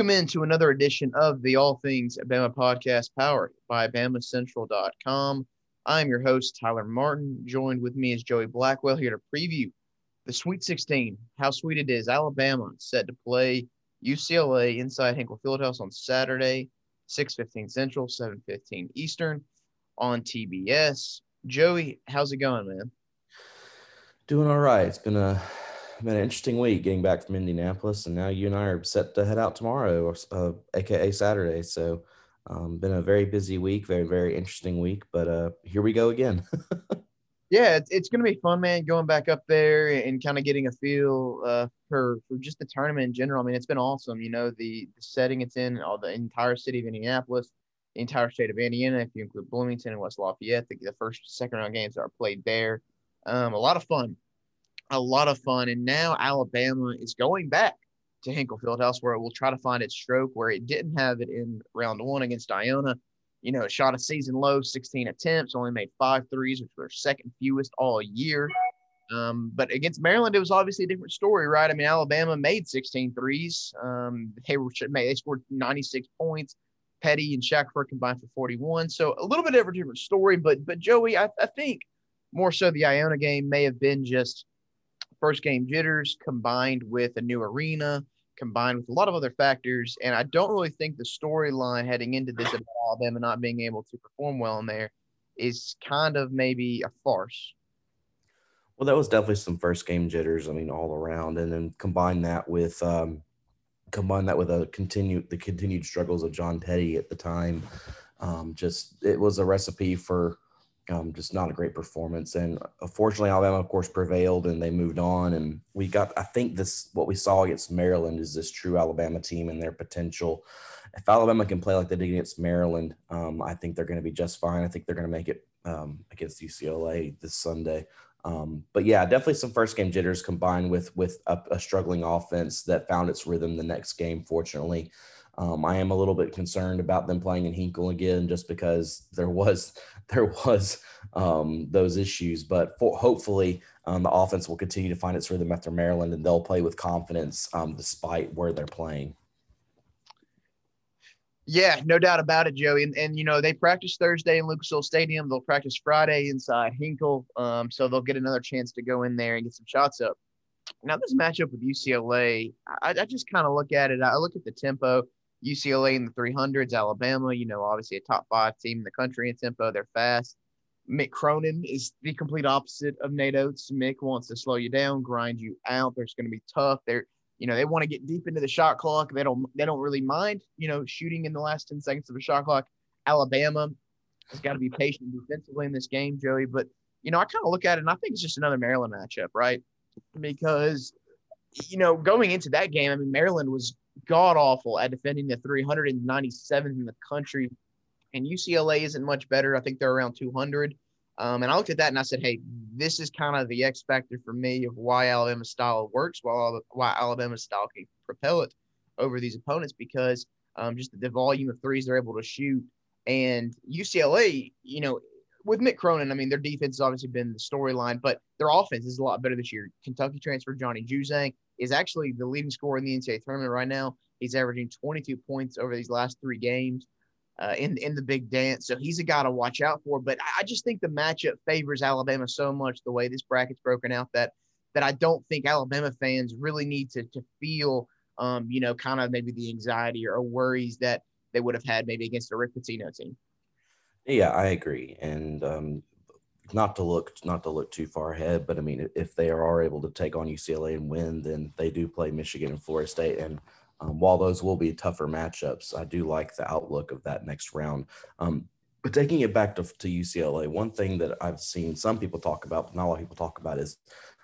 Welcome into another edition of the All Things Bama podcast powered by BamaCentral.com. I'm your host, Tyler Martin. Joined with me is Joey Blackwell here to preview the Sweet 16. How sweet it is. Alabama set to play UCLA inside Hinkle Fieldhouse on Saturday, 6:15 Central, 7:15 Eastern on TBS. Joey, how's it going, man? Doing all right. It's been a been an interesting week getting back from Indianapolis, and now you and I are set to head out tomorrow, uh, aka Saturday. So, um, been a very busy week, very very interesting week. But uh, here we go again. yeah, it's, it's to be fun, man. Going back up there and kind of getting a feel uh, for for just the tournament in general. I mean, it's been awesome. You know, the, the setting it's in, all the entire city of Indianapolis, the entire state of Indiana, if you include Bloomington and West Lafayette, the, the first second round games are played there. Um, a lot of fun a lot of fun. And now Alabama is going back to Hinkle Fieldhouse where it will try to find its stroke where it didn't have it in round one against Iona. You know, shot a season low, 16 attempts, only made five threes, which were second fewest all year. Um, but against Maryland, it was obviously a different story, right? I mean, Alabama made 16 threes. Um, they were they scored 96 points. Petty and Shackelford combined for 41. So a little bit of a different story. But but Joey, I, I think more so the Iona game may have been just first game jitters combined with a new arena, combined with a lot of other factors. And I don't really think the storyline heading into this about Alabama not being able to perform well in there is kind of maybe a farce. Well, that was definitely some first game jitters. I mean, all around, and then combine that with um, combine that with a continued the continued struggles of John Petty at the time. Um, just it was a recipe for um, just not a great performance. And unfortunately, Alabama, of course, prevailed and they moved on. And we got, I think this, what we saw against Maryland is this true Alabama team and their potential. If Alabama can play like they did against Maryland, um, I think they're going to be just fine. I think they're going to make it um, against UCLA this Sunday. Um, but yeah, definitely some first game jitters combined with with a, a struggling offense that found its rhythm the next game. Fortunately, um, I am a little bit concerned about them playing in Hinkle again, just because there was there was um, those issues. But for, hopefully, um, the offense will continue to find its rhythm after Maryland, and they'll play with confidence um, despite where they're playing. Yeah, no doubt about it, Joey. And, and you know they practice Thursday in Lucas Oil Stadium. They'll practice Friday inside Hinkle, um, so they'll get another chance to go in there and get some shots up. Now this matchup with UCLA, I, I just kind of look at it. I look at the tempo. UCLA in the 300s, Alabama, you know, obviously a top five team in the country in tempo. They're fast. Mick Cronin is the complete opposite of Nate Oats. Mick wants to slow you down, grind you out. There's going to be tough. They're, you know, they want to get deep into the shot clock. They don't, they don't really mind, you know, shooting in the last 10 seconds of a shot clock. Alabama has got to be patient defensively in this game, Joey. But, you know, I kind of look at it and I think it's just another Maryland matchup, right? Because, you know, going into that game, I mean, Maryland was god awful at defending the 397th in the country. And UCLA isn't much better. I think they're around 200. Um, and I looked at that and I said, hey, this is kind of the X factor for me of why Alabama style works, while why Alabama style can propel it over these opponents because um, just the volume of threes they're able to shoot. And UCLA, you know, with Mick Cronin, I mean, their defense has obviously been the storyline, but their offense is a lot better this year. Kentucky transfer Johnny Juzang is actually the leading scorer in the NCAA tournament right now. He's averaging 22 points over these last three games uh, in in the big dance. So he's a guy to watch out for. But I just think the matchup favors Alabama so much the way this bracket's broken out that that I don't think Alabama fans really need to to feel um, you know kind of maybe the anxiety or worries that they would have had maybe against a Rick Pitino team. Yeah, I agree, and um, not to look not to look too far ahead, but I mean, if they are able to take on UCLA and win, then they do play Michigan and Florida State, and um, while those will be tougher matchups, I do like the outlook of that next round. Um, but taking it back to, to UCLA, one thing that I've seen some people talk about, but not a lot of people talk about, is,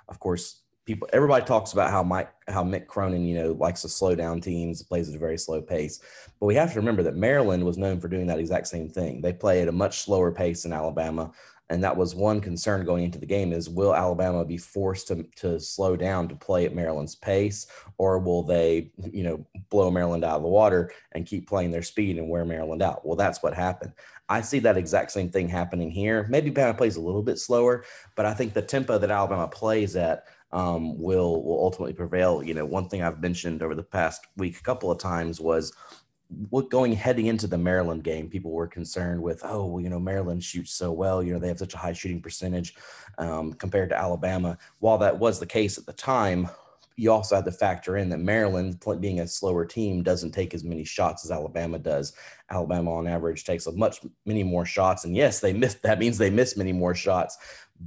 of course, people. Everybody talks about how Mike, how Mick Cronin, you know, likes to slow down teams, plays at a very slow pace. But we have to remember that Maryland was known for doing that exact same thing. They play at a much slower pace than Alabama and that was one concern going into the game is will alabama be forced to, to slow down to play at maryland's pace or will they you know blow maryland out of the water and keep playing their speed and wear maryland out well that's what happened i see that exact same thing happening here maybe alabama plays a little bit slower but i think the tempo that alabama plays at um, will will ultimately prevail. You know, one thing I've mentioned over the past week a couple of times was what going heading into the Maryland game, people were concerned with, oh, well, you know, Maryland shoots so well. You know, they have such a high shooting percentage um, compared to Alabama. While that was the case at the time, you also had to factor in that Maryland, being a slower team, doesn't take as many shots as Alabama does. Alabama, on average, takes a much many more shots, and yes, they miss. That means they miss many more shots,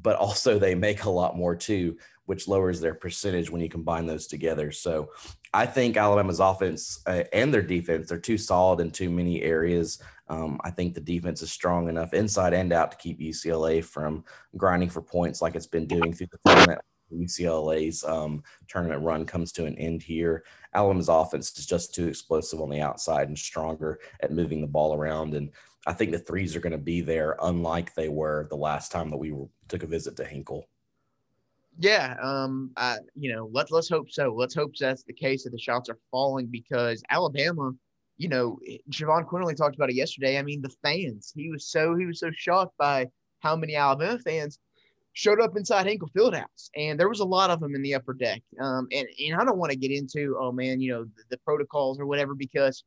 but also they make a lot more too, which lowers their percentage when you combine those together. So, I think Alabama's offense uh, and their defense they're too solid in too many areas. Um, I think the defense is strong enough inside and out to keep UCLA from grinding for points like it's been doing through the tournament UCLA's um, tournament run comes to an end here. Alabama's offense is just too explosive on the outside and stronger at moving the ball around. And I think the threes are going to be there, unlike they were the last time that we took a visit to Hinkle. Yeah, um, I, you know, let's let's hope so. Let's hope that's the case that the shots are falling because Alabama, you know, Jahvon Quinerly talked about it yesterday. I mean, the fans. He was so he was so shocked by how many Alabama fans showed up inside Hinkle Fieldhouse, and there was a lot of them in the upper deck. Um, and and I don't want to get into oh man, you know the, the, protocols or whatever because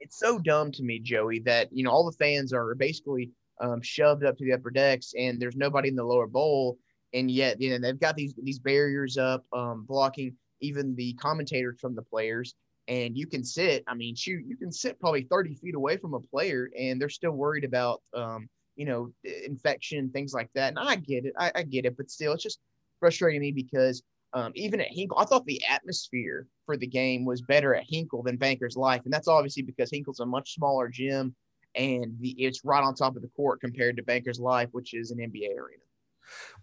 it's so dumb to me, Joey, that you know all the fans are basically um, shoved up to the upper decks, and there's nobody in the lower bowl, and yet you know they've got these these barriers up um, blocking even the commentators from the players. And you can sit, I mean, shoot, you can sit probably 30 feet away from a player, and they're still worried about um, you know, infection, things like that. And I get it. I, I get it. But still, it's just frustrating me because um, even at Hinkle, I thought the atmosphere for the game was better at Hinkle than Bankers Life. And that's obviously because Hinkle's a much smaller gym and the, it's right on top of the court compared to Bankers Life, which is an NBA arena.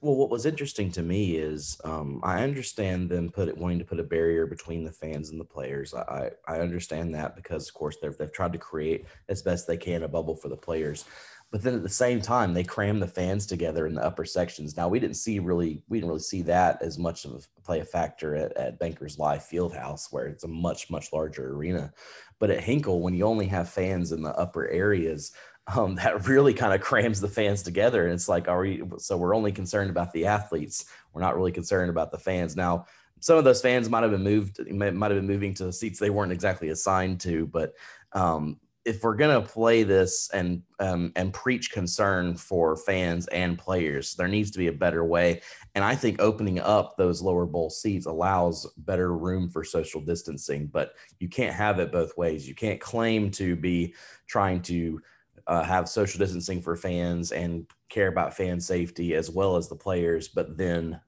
Well, what was interesting to me is um, I understand them put it wanting to put a barrier between the fans and the players. I, I understand that because, of course, they've, they've tried to create as best they can a bubble for the players. But then at the same time they cram the fans together in the upper sections. Now we didn't see really we didn't really see that as much of a play a factor at, at bankers life fieldhouse where it's a much much larger arena. But at hinkle when you only have fans in the upper areas um, that really kind of crams the fans together and it's like are we so we're only concerned about the athletes we're not really concerned about the fans now some of those fans might have been moved might have been moving to seats they weren't exactly assigned to but um, if we're gonna play this and um, and preach concern for fans and players, there needs to be a better way. And I think opening up those lower bowl seats allows better room for social distancing. But you can't have it both ways. You can't claim to be trying to uh, have social distancing for fans and care about fan safety as well as the players, but then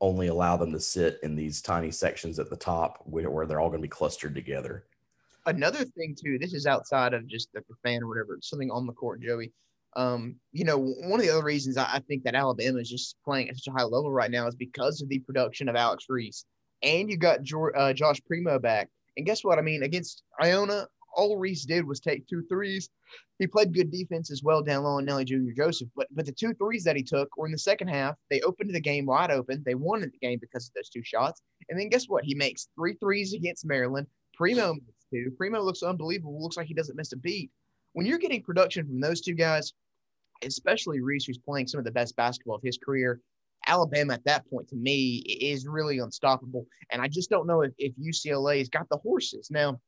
only allow them to sit in these tiny sections at the top where, where they're all going to be clustered together another thing too, this is outside of just the fan or whatever, something on the court, Joey. Um, you know, one of the other reasons I, think that Alabama is just playing at such a high level right now is because of the production of Alex Reese. And you got George, uh, Josh Primo back. And guess what? I mean, against Iona, all Reese did was take two threes. He played good defense as well down low on Nelly Jr. Joseph. But but the two threes that he took were in the second half. They opened the game wide open. They won the game because of those two shots. And then guess what? He makes three threes against Maryland. Primo too. Primo looks unbelievable. Looks like he doesn't miss a beat. When you're getting production from those two guys, especially Reese, who's playing some of the best basketball of his career, Alabama at that point to me is really unstoppable. And I just don't know if, if UCLA has got the horses. Now,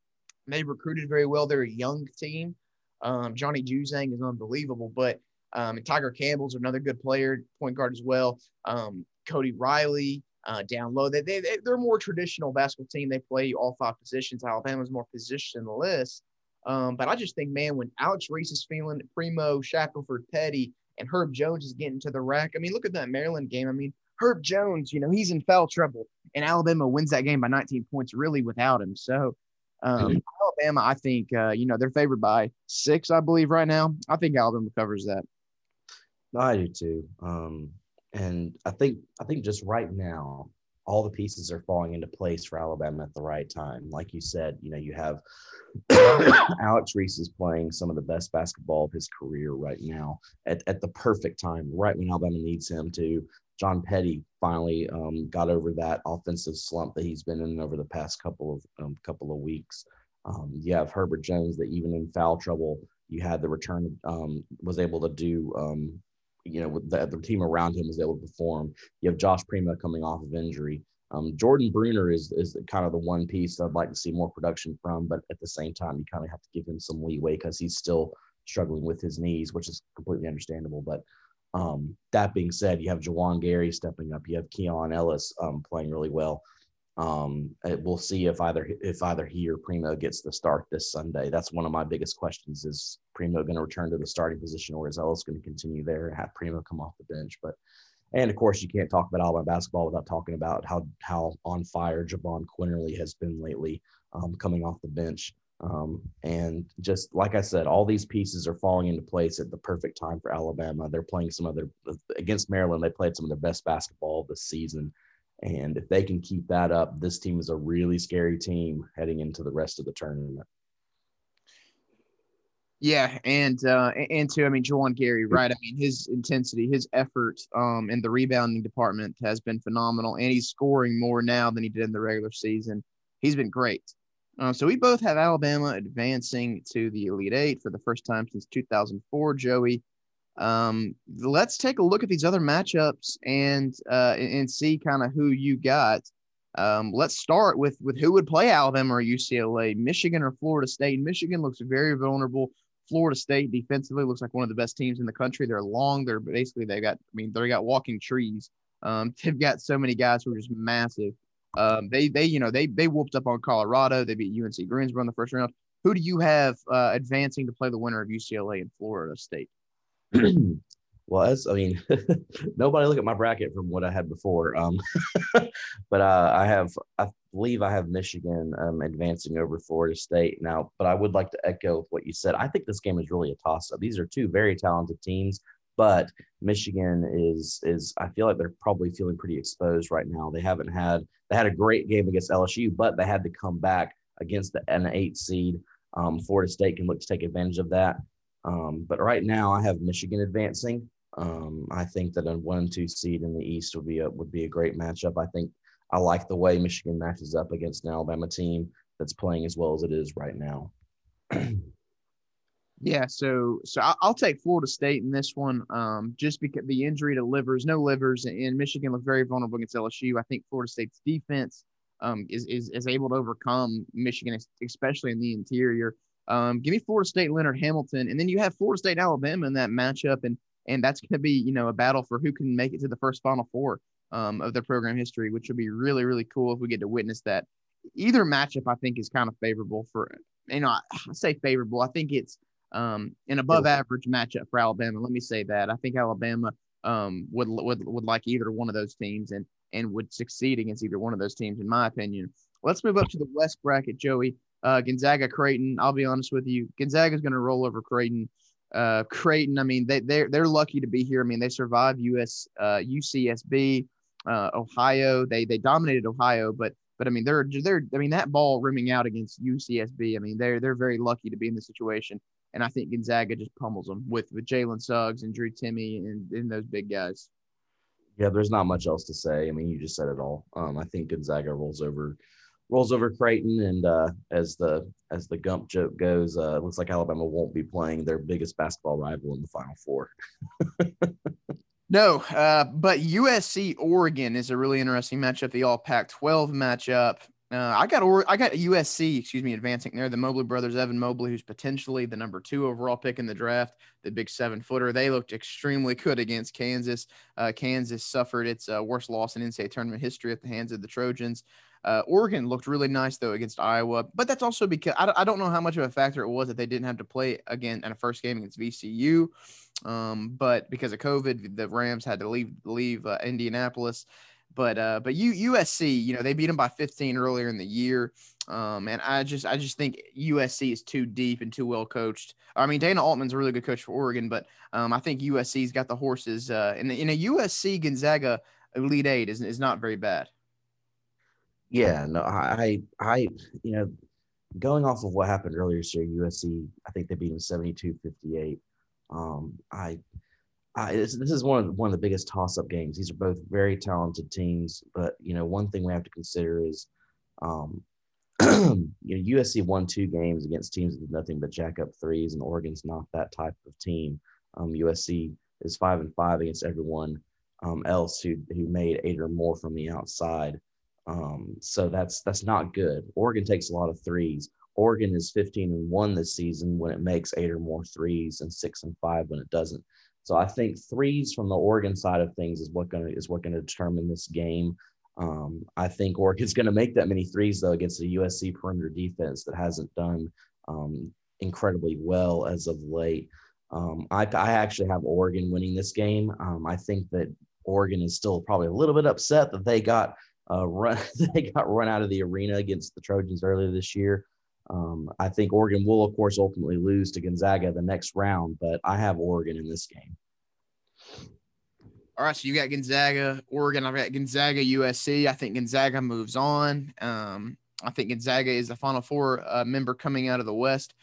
they recruited very well. They're a young team. Um, Johnny Juzang is unbelievable, but um, Tiger Campbell's another good player, point guard as well. Um, Cody Riley, uh, down low. They, they, they're a more traditional basketball team. They play all five positions. Alabama's more positionless. Um, but I just think, man, when Alex Reese is feeling Primo, Shackelford, Petty, and Herb Jones is getting to the rack. I mean, look at that Maryland game. I mean, Herb Jones, you know, he's in foul trouble, and Alabama wins that game by 19 points really without him. So, um, mm-hmm. Alabama, I think, uh, you know, they're favored by six, I believe, right now. I think Alabama covers that. I do too. Um, and I think I think just right now, all the pieces are falling into place for Alabama at the right time. Like you said, you know, you have Alex Reese is playing some of the best basketball of his career right now at, at the perfect time, right when Alabama needs him to. John Petty finally um, got over that offensive slump that he's been in over the past couple of um, couple of weeks. Um, you have Herbert Jones that even in foul trouble, you had the return um, was able to do um, you know, the, the team around him was able to perform. You have Josh Primo coming off of injury. Um, Jordan Bruner is is kind of the one piece I'd like to see more production from, but at the same time, you kind of have to give him some leeway because he's still struggling with his knees, which is completely understandable. But um, that being said, you have Juwan Gary stepping up. You have Keon Ellis um, playing really well. Um, we'll see if either if either he or Primo gets the start this Sunday. That's one of my biggest questions: is Primo going to return to the starting position, or is Ellis going to continue there and have Primo come off the bench? But and of course, you can't talk about Alabama basketball without talking about how how on fire Jahvon Quinerly has been lately, um, coming off the bench. Um, and just like I said, all these pieces are falling into place at the perfect time for Alabama. They're playing some of their against Maryland. They played some of their best basketball this season, and if they can keep that up, this team is a really scary team heading into the rest of the tournament. Yeah, and uh, and to I mean Juwan Gary, right? I mean his intensity, his effort um, in the rebounding department has been phenomenal, and he's scoring more now than he did in the regular season. He's been great. Uh, so we both have Alabama advancing to the Elite Eight for the first time since 2004. Joey, um, let's take a look at these other matchups and uh, and see kind of who you got. Um, let's start with with who would play Alabama or UCLA, Michigan or Florida State. Michigan looks very vulnerable. Florida State defensively looks like one of the best teams in the country. They're long. They're basically they got. I mean, they got walking trees. Um, they've got so many guys who are just massive. Um, they they you know they they whooped up on Colorado. They beat UNC Greensboro in the first round. Who do you have uh, advancing to play the winner of UCLA and Florida State? well, as I mean, nobody look at my bracket from what I had before. Um, but uh, I have, I believe I have Michigan um, advancing over Florida State now. But I would like to echo what you said. I think this game is really a toss up. These are two very talented teams, but Michigan is is I feel like they're probably feeling pretty exposed right now. They haven't had they had a great game against LSU, but they had to come back against the, an eight seed. Um, Florida State can look to take advantage of that. Um, but right now, I have Michigan advancing. Um, I think that a one two seed in the East would be a would be a great matchup. I think I like the way Michigan matches up against an Alabama team that's playing as well as it is right now. yeah, so so I'll, take Florida State in this one, um, just because the injury to Livers, no Livers, and Michigan looked very vulnerable against LSU. I think Florida State's defense um, is, is is able to overcome Michigan, especially in the interior. Um, give me Florida State, Leonard Hamilton, and then you have Florida State, Alabama in that matchup, and and that's going to be you know a battle for who can make it to the first Final Four um, of their program history, which would be really really cool if we get to witness that. Either matchup, I think, is kind of favorable for you know I say favorable. I think it's um, an above average matchup for Alabama. Let me say that. I think Alabama um, would would would like either one of those teams and and would succeed against either one of those teams, in my opinion. Let's move up to the West bracket, Joey. Uh, Gonzaga, Creighton. I'll be honest with you, Gonzaga is going to roll over Creighton. Uh, Creighton. I mean, they they're they're lucky to be here. I mean, they survived US uh, UCSB, uh, Ohio. They they dominated Ohio, but but I mean, they're they're I mean that ball rimming out against UCSB. I mean, they're they're very lucky to be in this situation. And I think Gonzaga just pummels them with with Jalen Suggs and Drew Timme and, and those big guys. Yeah, there's not much else to say. I mean, you just said it all. Um, I think Gonzaga rolls over rolls over Creighton, and uh, as the as the Gump joke goes, uh, looks like Alabama won't be playing their biggest basketball rival in the Final Four. no, uh, but USC Oregon is a really interesting matchup. The All Pac-12 matchup. Uh, I got I got USC, excuse me, advancing there. The Mobley brothers, Evan Mobley, who's potentially the number two overall pick in the draft, the big seven footer. They looked extremely good against Kansas. Uh, Kansas suffered its uh, worst loss in NCAA tournament history at the hands of the Trojans. Uh, Oregon looked really nice though against Iowa, but that's also because I, I don't know how much of a factor it was that they didn't have to play again in a first game against VCU. Um, but because of COVID, the Rams had to leave leave uh, Indianapolis. But uh, but U, USC, you know, they beat them by 15 earlier in the year. Um, and I just I just think USC is too deep and too well coached. I mean, Dana Altman's a really good coach for Oregon, but um, I think USC's got the horses. Uh, in, in a USC Gonzaga Elite Eight is, is not very bad. Yeah, no, I, I, you know, going off of what happened earlier this year, USC, I think they beat them 72 58. Um, I, I, this, this is one of one of the biggest toss-up games. These are both very talented teams, but you know, one thing we have to consider is, um, you know, USC won two games against teams with nothing but jack up threes, and Oregon's not that type of team. Um, USC is five and five against everyone um, else who who made eight or more from the outside. Um, so that's that's not good. Oregon takes a lot of threes. Oregon is 15 and one this season when it makes eight or more threes, and six and five when it doesn't. So I think threes from the Oregon side of things is what gonna is what gonna determine this game. Um, I think Oregon's going to make that many threes though against a USC perimeter defense that hasn't done um, incredibly well as of late. Um, I, I, actually have Oregon winning this game. Um, I think that Oregon is still probably a little bit upset that they got uh, run they got run out of the arena against the Trojans earlier this year. Um, I think Oregon will, of course, ultimately lose to Gonzaga the next round, but I have Oregon in this game. All right, so you got Gonzaga, Oregon. I've got Gonzaga, USC. I think Gonzaga moves on. Um, I think Gonzaga is the Final Four uh, member coming out of the West.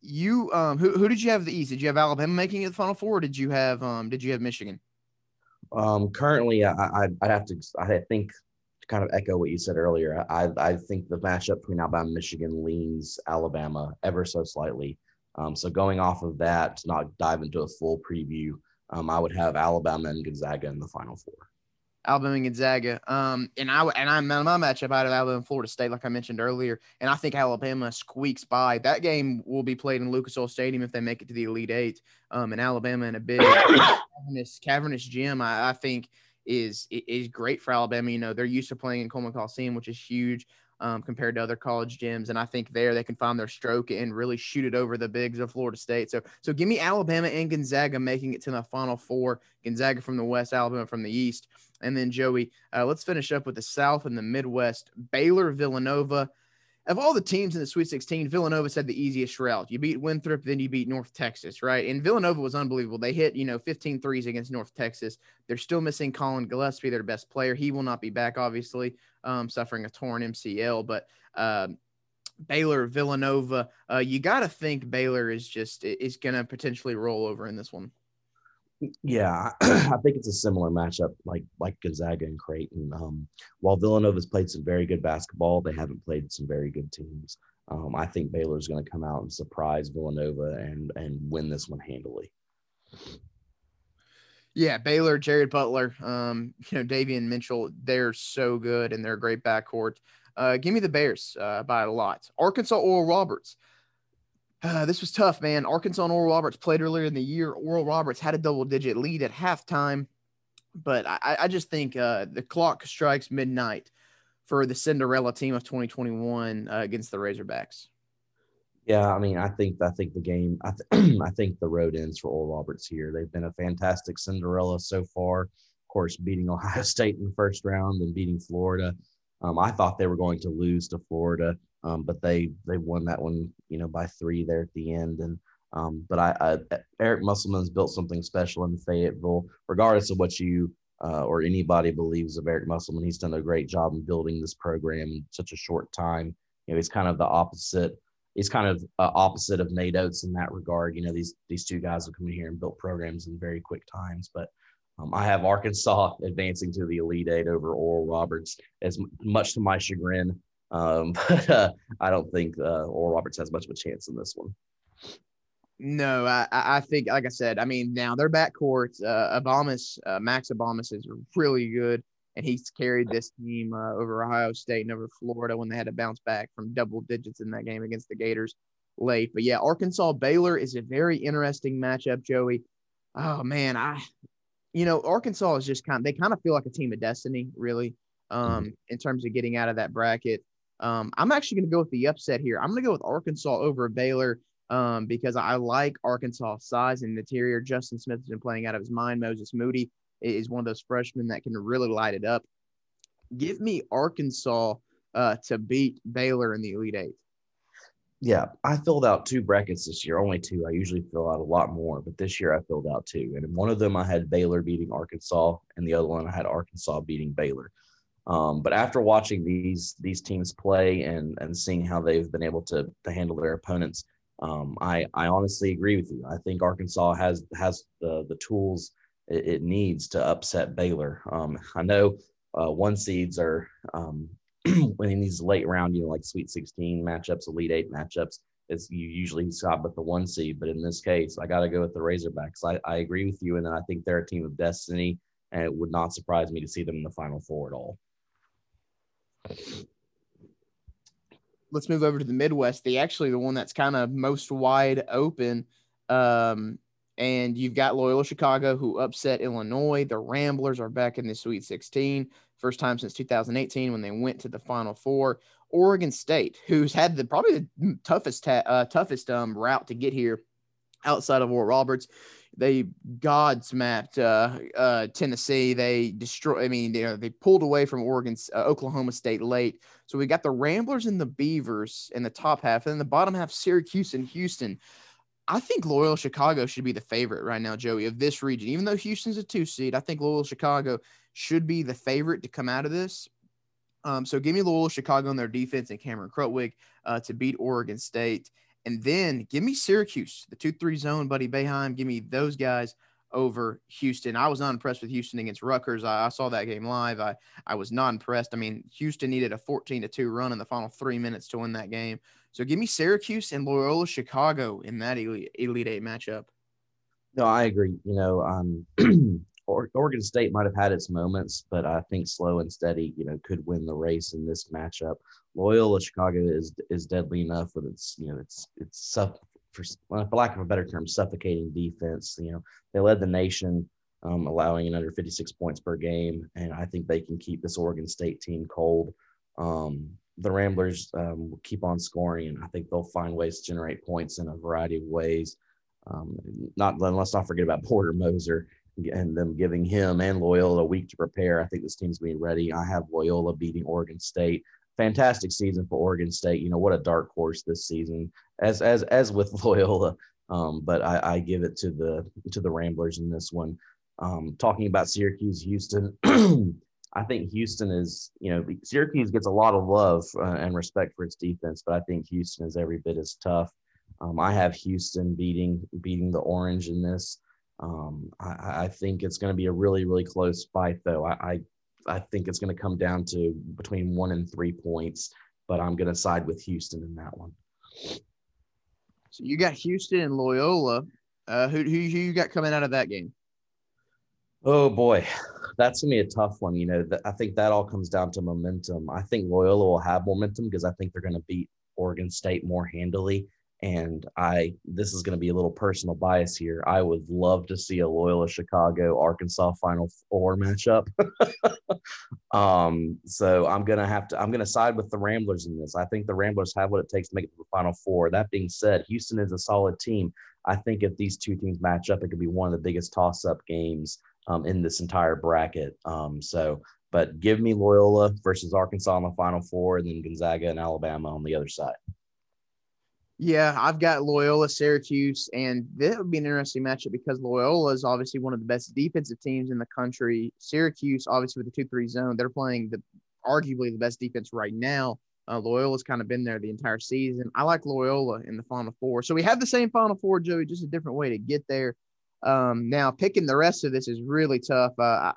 You, um, who, who did you have the East? Did you have Alabama making it the Final Four? Or did you have, um, did you have Michigan? Um, currently, I, I, I'd have to, I think, kind of echo what you said earlier. I, I think the matchup between Alabama and Michigan leans Alabama ever so slightly. Um, so going off of that, to not dive into a full preview, um, I would have Alabama and Gonzaga in the Final Four. Alabama and Gonzaga. Um, and I and I'm my matchup out of Alabama and Florida State, like I mentioned earlier. And I think Alabama squeaks by. That game will be played in Lucas Oil Stadium if they make it to the Elite Eight. Um, and Alabama in a big cavernous, cavernous gym, I, I think is is great for Alabama. You know, they're used to playing in Coleman Coliseum, which is huge um, compared to other college gyms. And I think there they can find their stroke and really shoot it over the bigs of Florida State. So, so give me Alabama and Gonzaga making it to the Final Four. Gonzaga from the West, Alabama from the East, and then Joey. Uh, let's finish up with the South and the Midwest. Baylor, Villanova of all the teams in the Sweet 16, Villanova said the easiest route. You beat Winthrop, then you beat North Texas, right? And Villanova was unbelievable. They hit, you know, 15 threes against North Texas. They're still missing Collin Gillespie, their best player. He will not be back, obviously, um, suffering a torn MCL. But uh, Baylor, Villanova, uh, you got to think Baylor is just is going to potentially roll over in this one. Yeah, I think it's a similar matchup like like Gonzaga and Creighton. Um, while Villanova's played some very good basketball, they haven't played some very good teams. Um, I think Baylor's going to come out and surprise Villanova and and win this one handily. Yeah, Baylor, Jared Butler, um, you know, Davion Mitchell, they're so good and they're a great backcourt. Uh, give me the Bears uh, by a lot. Arkansas Oral Roberts. Uh, this was tough, man. Arkansas and Oral Roberts played earlier in the year. Oral Roberts had a double digit lead at halftime, but I, I just think uh, the clock strikes midnight for the Cinderella team of 2021 uh, against the Razorbacks. Yeah, I mean, I think I think the game. I, th- I think the road ends for Oral Roberts here. They've been a fantastic Cinderella so far. Of course, beating Ohio State in the first round and beating Florida. Um, I thought they were going to lose to Florida, um, but they they won that one, you know, by three there at the end. And um, but I, I, Eric Musselman's built something special in Fayetteville, regardless of what you uh, or anybody believes of Eric Musselman. He's done a great job in building this program in such a short time. You know, he's kind of the opposite. He's kind of uh, opposite of Nate Oats in that regard. You know, these these two guys have come in here and built programs in very quick times, but um, I have Arkansas advancing to the Elite Eight over Oral Roberts, as much to my chagrin. Um, but uh, I don't think uh, Oral Roberts has much of a chance in this one. No, I, I think, like I said, I mean, now their backcourt, uh, Abamas, uh, Max Abmas is really good, and he's carried this team uh, over Ohio State and over Florida when they had to bounce back from double digits in that game against the Gators late. But yeah, Arkansas Baylor is a very interesting matchup, Joey. Oh man, I you know, Arkansas is just kind of, they kind of feel like a team of destiny, really, um, mm-hmm. in terms of getting out of that bracket. Um, I'm actually going to go with the upset here. I'm going to go with Arkansas over Baylor um, because I like Arkansas size and interior. Justin Smith has been playing out of his mind. Moses Moody is one of those freshmen that can really light it up. Give me Arkansas uh, to beat Baylor in the Elite Eight yeah, I filled out two brackets this year, only two. I usually fill out a lot more, but this year I filled out two. And in one of them, I had Baylor beating Arkansas, and the other one, I had Arkansas beating Baylor. Um, but after watching these these teams play and and seeing how they've been able to to handle their opponents, um, I I honestly agree with you. I think Arkansas has has the the tools it, it needs to upset Baylor. Um, I know uh, one seeds are um, when in these late round, you know, like Sweet 16 matchups, Elite Eight matchups, it's you usually stop with the one seed, but in this case, I got to go with the Razorbacks. I, I agree with you, and then I think they're a team of destiny, and it would not surprise me to see them in the Final Four at all. Let's move over to the Midwest. The actually the one that's kind of most wide open. Um, and you've got Loyola Chicago who upset Illinois. The Ramblers are back in the Sweet 16, first time since 2018 when they went to the Final Four. Oregon State, who's had the probably the toughest uh, toughest um, route to get here outside of Oral Roberts. They godsmacked uh, uh, Tennessee. They destroy. I mean, you know, they pulled away from Oregon, uh, Oklahoma State late. So we got the Ramblers and the Beavers in the top half, and then the bottom half, Syracuse and Houston. I think Loyola Chicago should be the favorite right now, Joey, of this region. Even though Houston's a two seed, I think Loyola Chicago should be the favorite to come out of this. Um, so give me Loyola Chicago on their defense and Cameron Krutwig uh, to beat Oregon State. And then give me Syracuse, the 2 3 zone, Buddy Boeheim. Give me those guys over Houston. I was not impressed with Houston against Rutgers. I, I, saw that game live. I, I was not impressed. I mean, Houston needed a 14 to 2 run in the final three minutes to win that game. So give me Syracuse and Loyola Chicago in that Elite, Elite Eight matchup. No, I agree. You know, um, Oregon State might have had its moments, but I think slow and steady, you know, could win the race in this matchup. Loyola Chicago is is deadly enough with its, you know, it's it's suff- for, for lack of a better term, suffocating defense. You know, they led the nation, um, allowing in under 56 points per game, and I think they can keep this Oregon State team cold. Um, the Ramblers um, will keep on scoring, and I think they'll find ways to generate points in a variety of ways. Um, not let's not forget about Porter Moser and them giving him and Loyola a week to prepare. I think this team's being ready. I have Loyola beating Oregon State. Fantastic season for Oregon State. You know what a dark horse this season, as as as with Loyola. Um, but I, I, give it to the to the Ramblers in this one. Um, talking about Syracuse, Houston. I think Houston is, you know, Syracuse gets a lot of love uh, and respect for its defense, but I think Houston is every bit as tough. Um, I have Houston beating beating the Orange in this. Um, I, I, think it's going to be a really, really close fight, though. I, I, I think it's going to come down to between one and three points, but I'm going to side with Houston in that one. So you got Houston and Loyola. Uh, who, who, who you got coming out of that game? Oh boy, that's gonna be a tough one. You know, I think that all comes down to momentum. I think Loyola will have momentum because I think they're going to beat Oregon State more handily. And I, this is going to be a little personal bias here. I would love to see a Loyola Chicago Arkansas Final Four matchup. um, so I'm gonna have to. I'm gonna side with the Ramblers in this. I think the Ramblers have what it takes to make it to the Final Four. That being said, Houston is a solid team. I think if these two teams match up, it could be one of the biggest toss-up games um, in this entire bracket. Um, so, but give me Loyola versus Arkansas in the Final Four, and then Gonzaga and Alabama on the other side. Yeah, I've got Loyola, Syracuse, and that would be an interesting matchup because Loyola is obviously one of the best defensive teams in the country. Syracuse, obviously with the two-three zone, they're playing the arguably the best defense right now. Uh, Loyola's kind of been there the entire season. I like Loyola in the Final Four, so we have the same Final Four, Joey, just a different way to get there. Um, now picking the rest of this is really tough. Uh,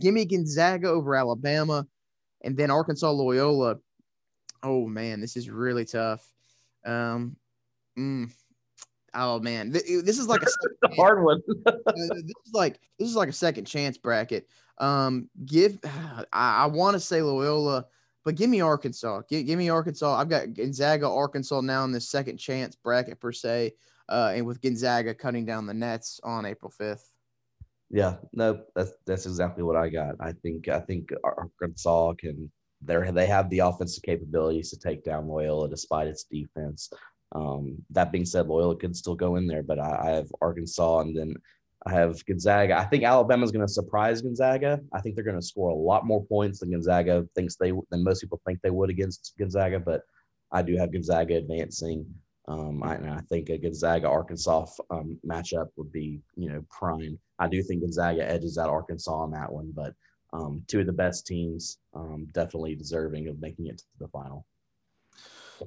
give me Gonzaga over Alabama, and then Arkansas Loyola. Oh man, this is really tough. Um, mm, oh man, this is like a hard one. this is like this is like a second chance bracket. Um, give I, I want to say Loyola, but give me Arkansas. Give, give me Arkansas. I've got Gonzaga, Arkansas now in this second chance bracket per se, uh, and with Gonzaga cutting down the nets on April fifth. Yeah, no, that's that's exactly what I got. I think I think Arkansas can they they have the offensive capabilities to take down Loyola despite its defense. Um, that being said, Loyola could still go in there, but I, I have Arkansas and then I have Gonzaga. I think Alabama's going to surprise Gonzaga. I think they're going to score a lot more points than Gonzaga thinks they than most people think they would against Gonzaga. But I do have Gonzaga advancing. Um, I, and I think a Gonzaga Arkansas um, matchup would be you know prime. I do think Gonzaga edges out Arkansas on that one, but um, two of the best teams, um, definitely deserving of making it to the final.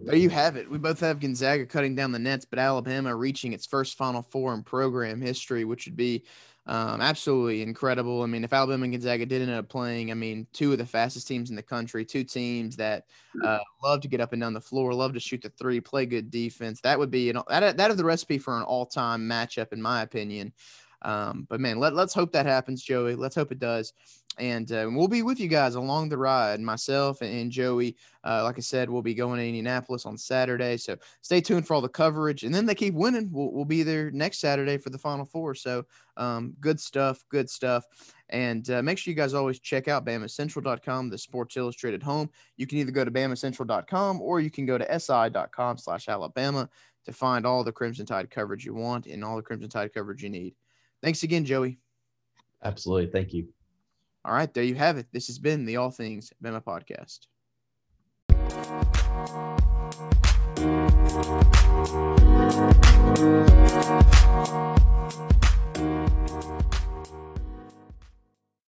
There you have it. We both have Gonzaga cutting down the nets, but Alabama reaching its first Final Four in program history, which would be Um, absolutely incredible. I mean, if Alabama and Gonzaga did end up playing, I mean, two of the fastest teams in the country, two teams that uh, love to get up and down the floor, love to shoot the three, play good defense. That would be an, that that is the recipe for an all-time matchup, in my opinion. Um, but man, let, let's hope that happens, Joey. Let's hope it does. And uh, we'll be with you guys along the ride. Myself and, Joey, uh, like I said, we'll be going to Indianapolis on Saturday. So stay tuned for all the coverage. And then they keep winning. We'll, we'll be there next Saturday for the Final Four. So um, good stuff, good stuff. And uh, make sure you guys always check out BamaCentral.com, the Sports Illustrated home. You can either go to BamaCentral.com or you can go to SI.com slash Alabama to find all the Crimson Tide coverage you want and all the Crimson Tide coverage you need. Thanks again, Joey. Absolutely. Thank you. All right, there you have it. This has been the All Things Bama podcast.